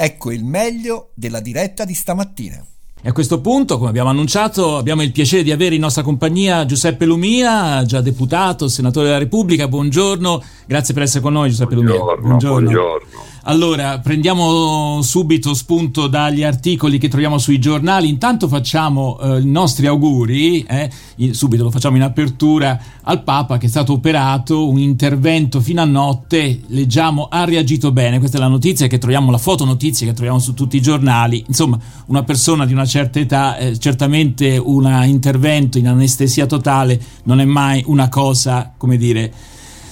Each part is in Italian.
Ecco il meglio della diretta di stamattina. E a questo punto, come abbiamo annunciato, abbiamo il piacere di avere in nostra compagnia Giuseppe Lumia, già deputato, senatore della Repubblica. Buongiorno, grazie per essere con noi Giuseppe buongiorno, Lumia. Buongiorno. buongiorno. Allora, prendiamo subito spunto dagli articoli che troviamo sui giornali. Intanto facciamo eh, i nostri auguri, eh, subito lo facciamo in apertura, al Papa che è stato operato, un intervento fino a notte, leggiamo, ha reagito bene. Questa è la notizia che troviamo, la fotonotizia che troviamo su tutti i giornali. Insomma, una persona di una certa età, eh, certamente un intervento in anestesia totale non è mai una cosa, come dire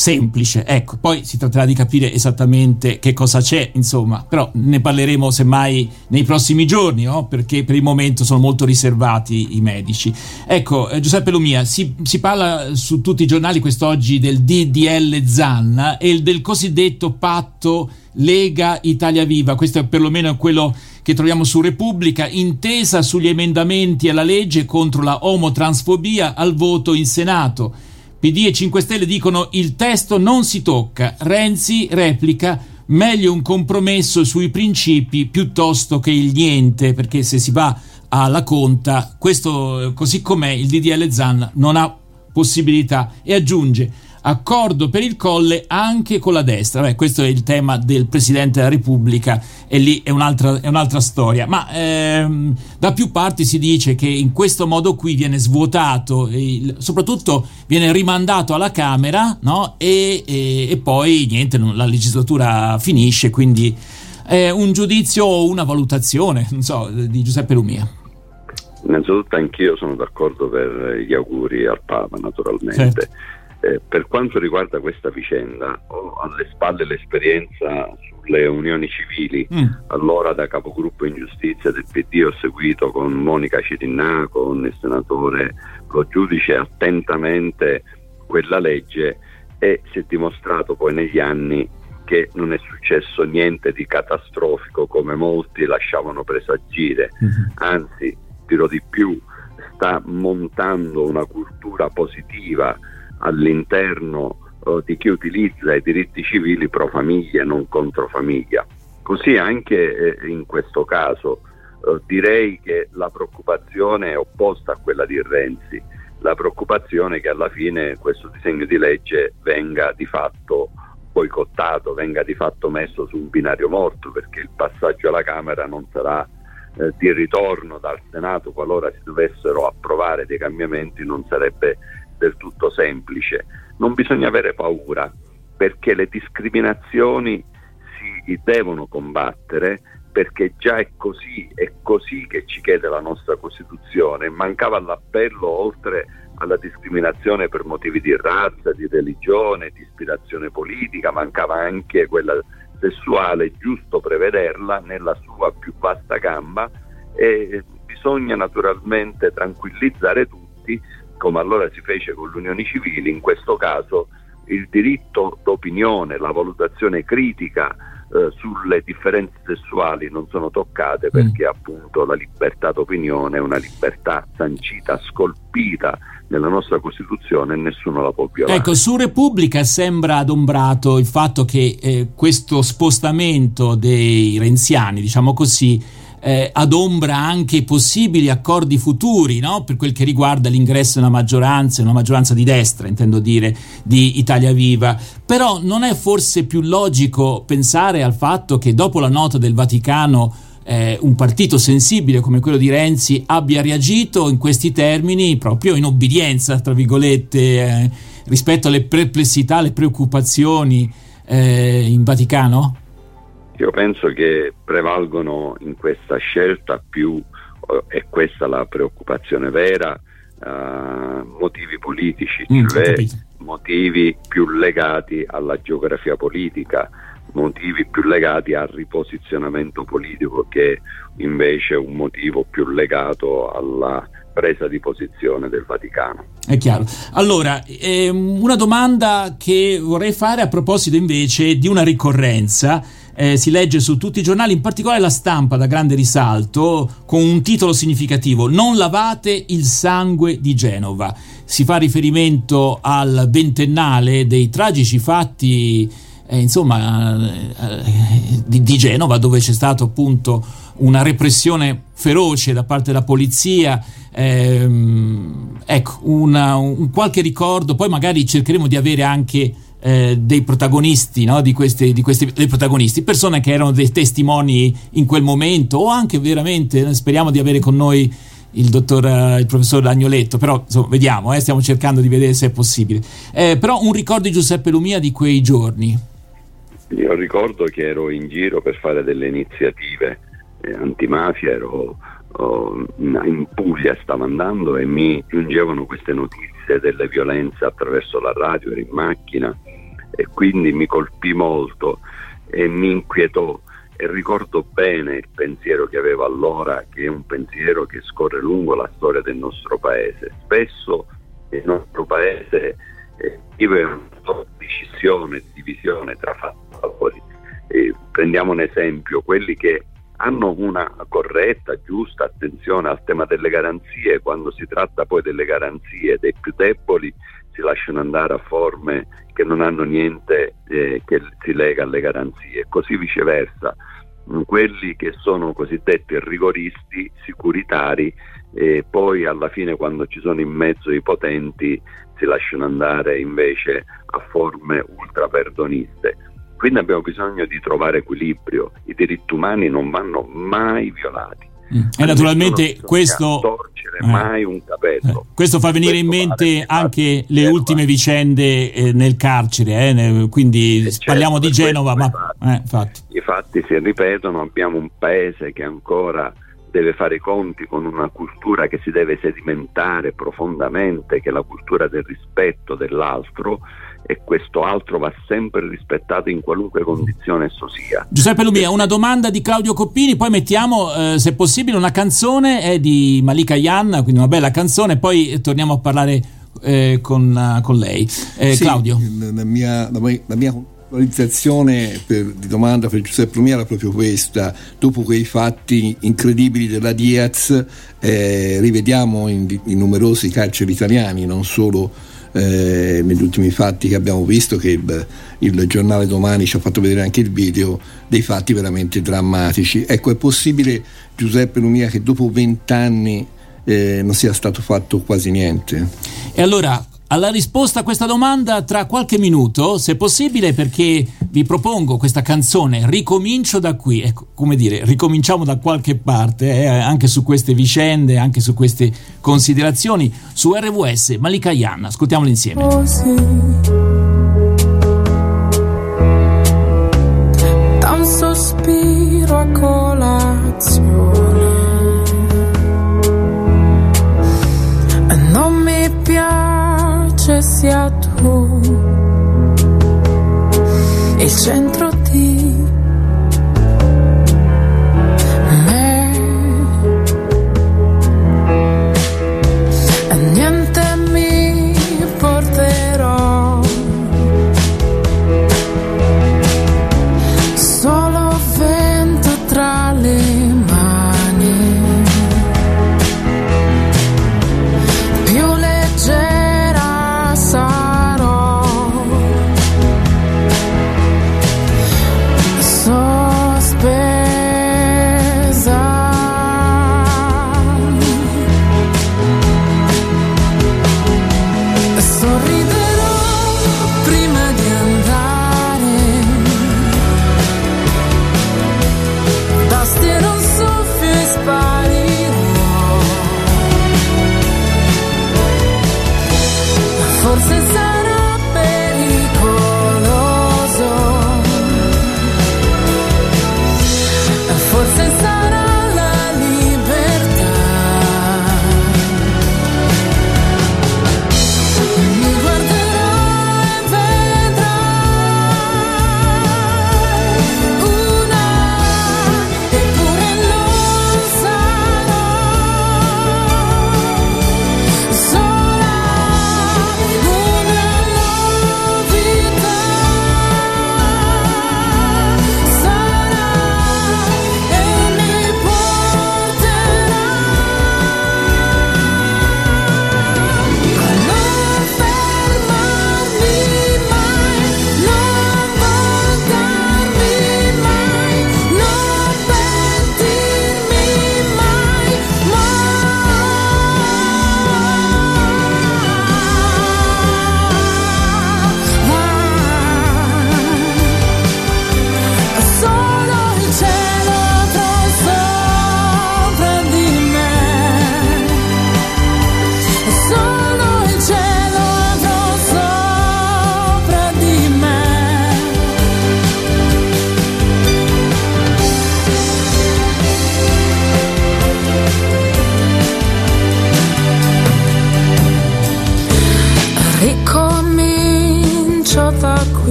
semplice. Ecco, poi si tratterà di capire esattamente che cosa c'è, insomma, però ne parleremo semmai nei prossimi giorni, no? perché per il momento sono molto riservati i medici. Ecco, eh, Giuseppe Lumia, si, si, parla su tutti i giornali quest'oggi del DDL Zanna e del cosiddetto patto Lega Italia Viva, questo è perlomeno quello che troviamo su Repubblica, intesa sugli emendamenti alla legge contro la omotransfobia al voto in Senato. PD e 5 Stelle dicono il testo non si tocca, Renzi replica meglio un compromesso sui principi piuttosto che il niente, perché se si va alla conta, questo così com'è il DDL Zan non ha possibilità. E aggiunge accordo per il colle anche con la destra. Beh, questo è il tema del Presidente della Repubblica e lì è un'altra, è un'altra storia. Ma ehm, da più parti si dice che in questo modo qui viene svuotato, il, soprattutto viene rimandato alla Camera no? e, e, e, poi niente, la legislatura finisce, quindi è un giudizio o una valutazione, non so, di Giuseppe Lumia. Innanzitutto anch'io sono d'accordo per gli auguri al Papa, naturalmente. Certo eh, per quanto riguarda questa vicenda, ho alle spalle l'esperienza sulle unioni civili. Mm. Allora, da capogruppo in giustizia del PD, ho seguito con Monica Cirinnà, con il senatore Lo Giudice, attentamente quella legge e si è dimostrato poi negli anni che non è successo niente di catastrofico come molti lasciavano presagire, mm-hmm. anzi, dirò di più, sta montando una cultura positiva all'interno eh, di chi utilizza i diritti civili pro famiglia non contro famiglia. Così anche eh, in questo caso eh, direi che la preoccupazione è opposta a quella di Renzi, la preoccupazione è che alla fine questo disegno di legge venga di fatto boicottato, venga di fatto messo su un binario morto perché il passaggio alla Camera non sarà eh, di ritorno dal Senato qualora si dovessero approvare dei cambiamenti non sarebbe del tutto semplice. Non bisogna avere paura perché le discriminazioni si devono combattere perché già è così, è così che ci chiede la nostra Costituzione. Mancava l'appello oltre alla discriminazione per motivi di razza, di religione, di ispirazione politica, mancava anche quella sessuale, giusto prevederla nella sua più vasta gamma e bisogna naturalmente tranquillizzare tutti come allora si fece con le unioni civili, in questo caso il diritto d'opinione, la valutazione critica eh, sulle differenze sessuali non sono toccate mm. perché mm. appunto la libertà d'opinione è una libertà sancita, scolpita nella nostra Costituzione e nessuno la può violare. Ecco, su Repubblica sembra adombrato il fatto che eh, questo spostamento dei renziani, diciamo così, eh, adombra anche i possibili accordi futuri no? per quel che riguarda l'ingresso in una maggioranza, una maggioranza di destra, intendo dire, di Italia Viva. Però non è forse più logico pensare al fatto che dopo la nota del Vaticano eh, un partito sensibile come quello di Renzi abbia reagito in questi termini proprio in obbedienza, tra virgolette, eh, rispetto alle perplessità, alle preoccupazioni eh, in Vaticano? Io penso che prevalgono in questa scelta più, e eh, questa la preoccupazione vera, uh, motivi politici, mm, cioè motivi più legati alla geografia politica, motivi più legati al riposizionamento politico che invece un motivo più legato alla presa di posizione del Vaticano. È chiaro. Allora, ehm, una domanda che vorrei fare a proposito invece di una ricorrenza eh, si legge su tutti i giornali, in particolare la stampa da grande risalto, con un titolo significativo, Non lavate il sangue di Genova. Si fa riferimento al ventennale dei tragici fatti eh, insomma, eh, di, di, Genova, dove c'è stato appunto una repressione feroce da parte della polizia. Ehm, ecco, una, un qualche ricordo, poi magari cercheremo di avere anche eh, dei protagonisti, no? di questi, di questi dei protagonisti, persone che erano dei testimoni in quel momento o anche veramente, speriamo di avere con noi il dottor, eh, il professor Agnoletto, però insomma, vediamo, eh, stiamo cercando di vedere se è possibile. Eh, però un ricordo di Giuseppe Lumia di quei giorni. Io ricordo che ero in giro per fare delle iniziative eh, antimafia, ero oh, in Puglia, stavo andando e mi giungevano queste notizie delle violenze attraverso la radio, ero in macchina e quindi mi colpì molto e mi inquietò e ricordo bene il pensiero che avevo allora, che è un pensiero che scorre lungo la storia del nostro paese. Spesso il nostro paese eh, vive una di scissione, divisione tra fattori. Eh, prendiamo un esempio, quelli che hanno una corretta, giusta attenzione al tema delle garanzie, quando si tratta poi delle garanzie dei più deboli si lasciano andare a forme che non hanno niente eh, che si lega alle garanzie, così viceversa quelli che sono cosiddetti rigoristi, sicuritari, e poi alla fine quando ci sono in mezzo i potenti si lasciano andare invece a forme ultraperdoniste. Quindi abbiamo bisogno di trovare equilibrio, i diritti umani non vanno mai violati. Mm. E naturalmente questo, eh, mai un capello. Eh, questo fa venire questo in mente anche le ultime vicende eh, nel carcere, eh, ne, quindi certo, parliamo di Genova, ma eh, fatti. i fatti si ripetono, abbiamo un paese che ancora deve fare i conti con una cultura che si deve sedimentare profondamente, che è la cultura del rispetto dell'altro e questo altro va sempre rispettato in qualunque condizione esso sia. Giuseppe Lumia, una domanda di Claudio Coppini, poi mettiamo eh, se possibile una canzone è di Malika Yan, quindi una bella canzone, poi torniamo a parlare eh, con, con, lei. Eh, sì, Claudio. La mia, la mia, la mia realizzazione di domanda per Giuseppe Lumia era proprio questa. Dopo quei fatti incredibili della Diaz, eh, rivediamo in, in numerosi carceri italiani, non solo eh, negli ultimi fatti che abbiamo visto, che il, il, giornale domani ci ha fatto vedere anche il video, dei fatti veramente drammatici. Ecco, è possibile, Giuseppe Lumia, che dopo vent'anni eh, non sia stato fatto quasi niente? E allora alla risposta a questa domanda tra qualche minuto, se possibile, perché vi propongo questa canzone Ricomincio da qui. Ecco, come dire, ricominciamo da qualche parte, eh, anche su queste vicende, anche su queste considerazioni. Su RWS, Malika Yan, ascoltiamolo insieme. Oh, sì. Sospiro a colazione. Non mi piace luce sia tu il centro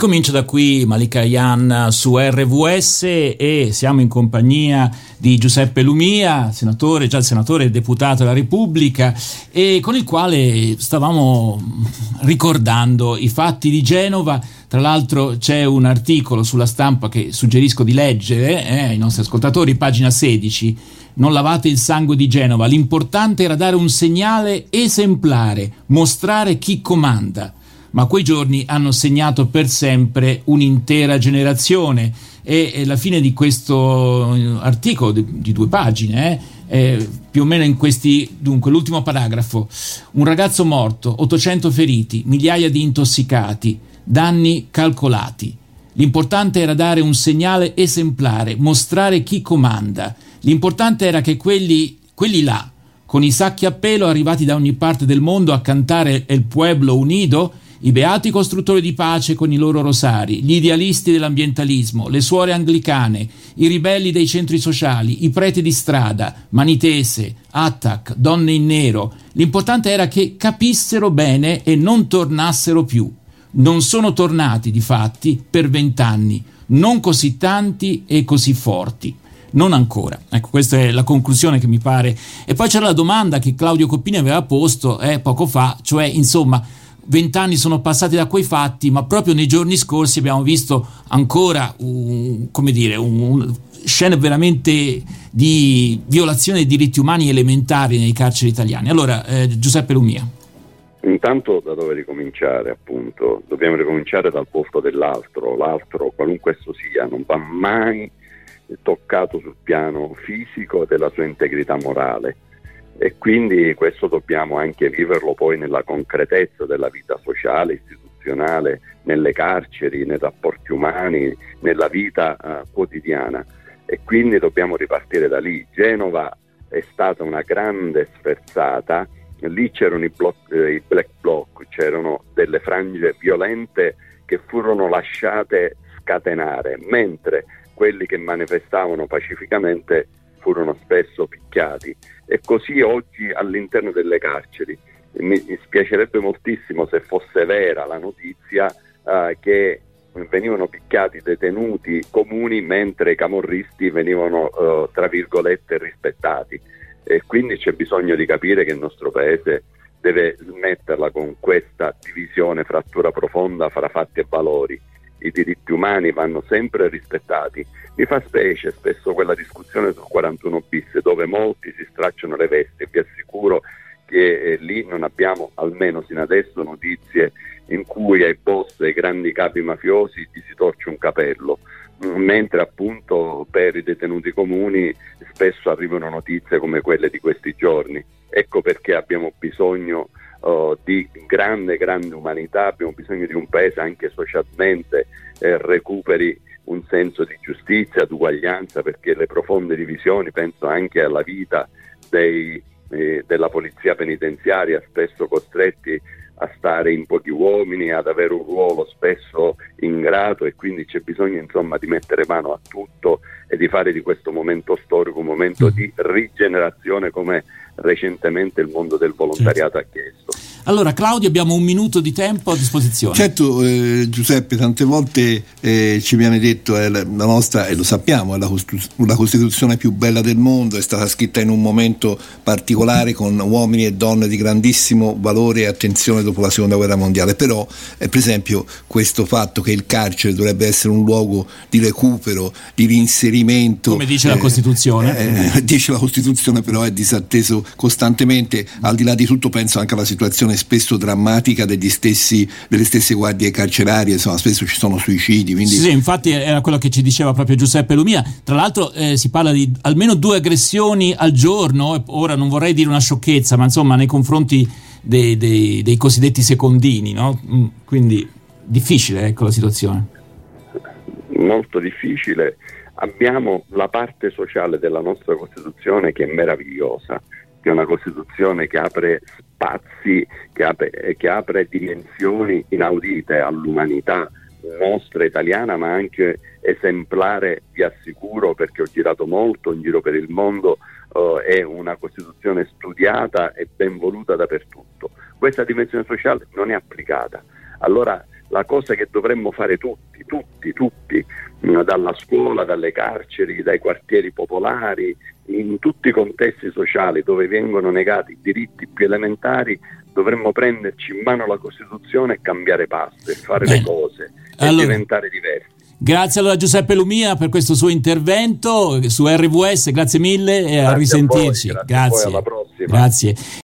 Ricomincio da qui Malika Yan su RVS e siamo in compagnia di Giuseppe Lumia, senatore, già senatore e deputato della Repubblica, e con il quale stavamo ricordando i fatti di Genova. Tra l'altro c'è un articolo sulla stampa che suggerisco di leggere eh, ai nostri ascoltatori, pagina 16. Non lavate il sangue di Genova. L'importante era dare un segnale esemplare, mostrare chi comanda ma quei giorni hanno segnato per sempre un'intera generazione. E, la fine di questo eh, articolo di, di due pagine eh, eh, più o meno in questi dunque l'ultimo paragrafo. Un ragazzo morto 800 feriti migliaia di intossicati danni calcolati. L'importante era dare un segnale esemplare mostrare chi comanda. L'importante era che quelli, quelli là con i sacchi a pelo arrivati da ogni parte del mondo a cantare El Pueblo Unido i beati costruttori di pace con i loro rosari, gli idealisti dell'ambientalismo, le suore anglicane, i ribelli dei centri sociali, i preti di strada, Manitese, Attac, donne in nero. L'importante era che capissero bene e non tornassero più. Non sono tornati, di fatti, per vent'anni, non così tanti e così forti. Non ancora. Ecco, questa è la conclusione che mi pare. E poi c'era la domanda che Claudio Coppini aveva posto eh, poco fa, cioè, insomma, vent'anni sono passati da quei fatti, ma proprio nei giorni scorsi abbiamo visto ancora un, come dire, un, un, scene veramente di violazione dei diritti umani elementari nei carceri italiani. Allora, eh, Giuseppe Lumia. Intanto da dove ricominciare, appunto? Dobbiamo ricominciare dal posto dell'altro, l'altro, qualunque esso sia, non va mai toccato sul piano fisico della sua integrità morale e quindi questo dobbiamo anche viverlo poi nella concretezza della vita sociale, istituzionale, nelle carceri, nei rapporti umani, nella vita uh, quotidiana e quindi dobbiamo ripartire da lì. Genova è stata una grande sferzata, lì c'erano i, block, eh, i black bloc, c'erano delle frange violente che furono lasciate scatenare, mentre quelli che manifestavano pacificamente furono spesso picchiati e così oggi all'interno delle carceri. Mi, spiacerebbe moltissimo se fosse vera la notizia uh, che venivano picchiati detenuti comuni mentre i camorristi venivano, uh, tra virgolette, rispettati. E quindi c'è bisogno di capire che il nostro paese deve smetterla con questa divisione, frattura profonda fra fatti e valori i diritti umani vanno sempre rispettati. Mi fa specie spesso quella discussione stracciano le vesti vi assicuro che eh, lì non abbiamo, almeno sino adesso, notizie in cui ai boss, ai grandi capi mafiosi gli si torce un capello, mm, mentre appunto per i detenuti comuni spesso arrivano notizie come quelle di questi giorni. Ecco perché abbiamo bisogno uh, di grande, grande umanità, abbiamo bisogno di un paese anche socialmente eh, recuperi un senso di giustizia, di uguaglianza, perché le profonde divisioni, penso anche alla vita dei, eh, della polizia penitenziaria, spesso costretti a stare in pochi uomini, ad avere un ruolo spesso ingrato e quindi c'è bisogno insomma di mettere mano a tutto e di fare di questo momento storico un momento mm. di rigenerazione come recentemente il mondo del volontariato certo. ha chiesto. Allora Claudio abbiamo un minuto di tempo a disposizione. Certo eh, Giuseppe, tante volte eh, ci viene detto è la, nostra, e lo sappiamo, è la, Costitu- la, Costituzione più bella del mondo, è stata scritta in un momento particolare con uomini e donne di grandissimo valore e attenzione dopo la seconda guerra mondiale, però eh, per esempio questo fatto che il carcere dovrebbe essere un luogo di recupero, di reinserimento. Come dice la eh, Costituzione. Eh, eh, dice la Costituzione però è disatteso costantemente, al di là di tutto penso anche alla situazione spesso drammatica stessi, delle stesse guardie carcerarie, insomma spesso ci sono suicidi. Quindi... Sì, infatti era quello che ci diceva proprio Giuseppe Lumia, tra l'altro eh, si parla di almeno due aggressioni al giorno, ora non vorrei dire una sciocchezza, ma insomma nei confronti dei, dei, dei cosiddetti secondini, no? Mm, quindi difficile ecco la situazione. Molto difficile abbiamo la parte sociale della nostra Costituzione che è meravigliosa, che è una Costituzione che apre spazi, che apre, che apre dimensioni inaudite all'umanità nostra italiana ma anche esemplare vi assicuro perché ho girato molto in giro per il mondo uh, è una Costituzione studiata e ben voluta dappertutto. Questa dimensione sociale non è applicata. Allora la cosa che dovremmo fare tutti, tutti, tutti, dalla scuola, dalle carceri, dai quartieri popolari, in tutti i contesti sociali dove vengono negati i diritti più elementari, dovremmo prenderci in mano la Costituzione e cambiare passo e fare Bene. le cose e allora, diventare diversi. Grazie allora Giuseppe Lumia per questo suo intervento su RVS, grazie mille e grazie a risentirci. A voi, grazie. grazie. grazie.